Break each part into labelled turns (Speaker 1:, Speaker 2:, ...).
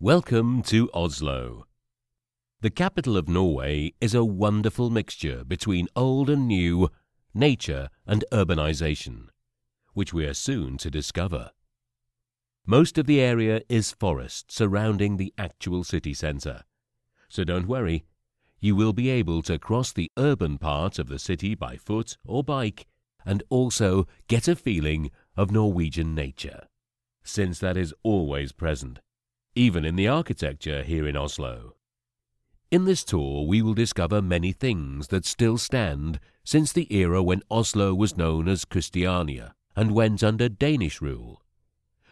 Speaker 1: Welcome to Oslo. The capital of Norway is a wonderful mixture between old and new, nature and urbanization, which we are soon to discover. Most of the area is forest surrounding the actual city center, so don't worry, you will be able to cross the urban part of the city by foot or bike and also get a feeling of Norwegian nature, since that is always present even in the architecture here in Oslo. In this tour, we will discover many things that still stand since the era when Oslo was known as Christiania and went under Danish rule.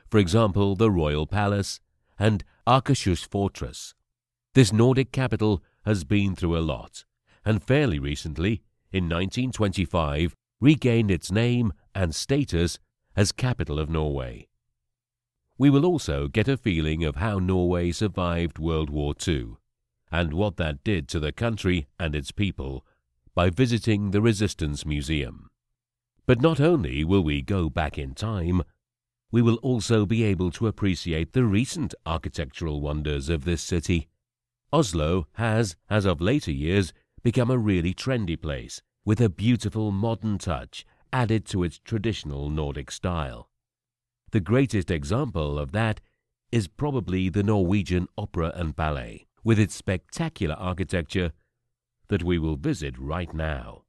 Speaker 1: For example, the Royal Palace and Akershus Fortress. This Nordic capital has been through a lot, and fairly recently, in 1925, regained its name and status as capital of Norway. We will also get a feeling of how Norway survived World War II and what that did to the country and its people by visiting the Resistance Museum. But not only will we go back in time, we will also be able to appreciate the recent architectural wonders of this city. Oslo has, as of later years, become a really trendy place with a beautiful modern touch added to its traditional Nordic style. The greatest example of that is probably the Norwegian Opera and Ballet, with its spectacular architecture that we will visit right now.